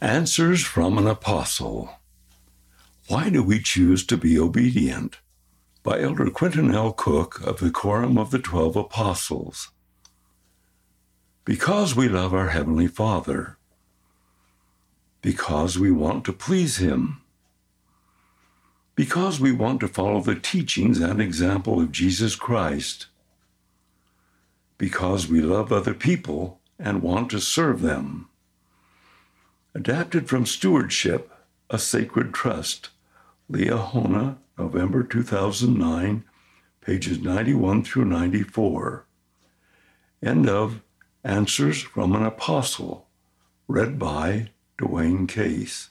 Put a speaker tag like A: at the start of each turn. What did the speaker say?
A: Answers from an Apostle. Why do we choose to be obedient? By Elder Quentin L. Cook of the Quorum of the Twelve Apostles. Because we love our Heavenly Father. Because we want to please Him. Because we want to follow the teachings and example of Jesus Christ. Because we love other people and want to serve them Adapted from Stewardship, A Sacred Trust, Liahona, November 2009, pages 91 through 94. End of Answers from an Apostle, read by Dwayne Case.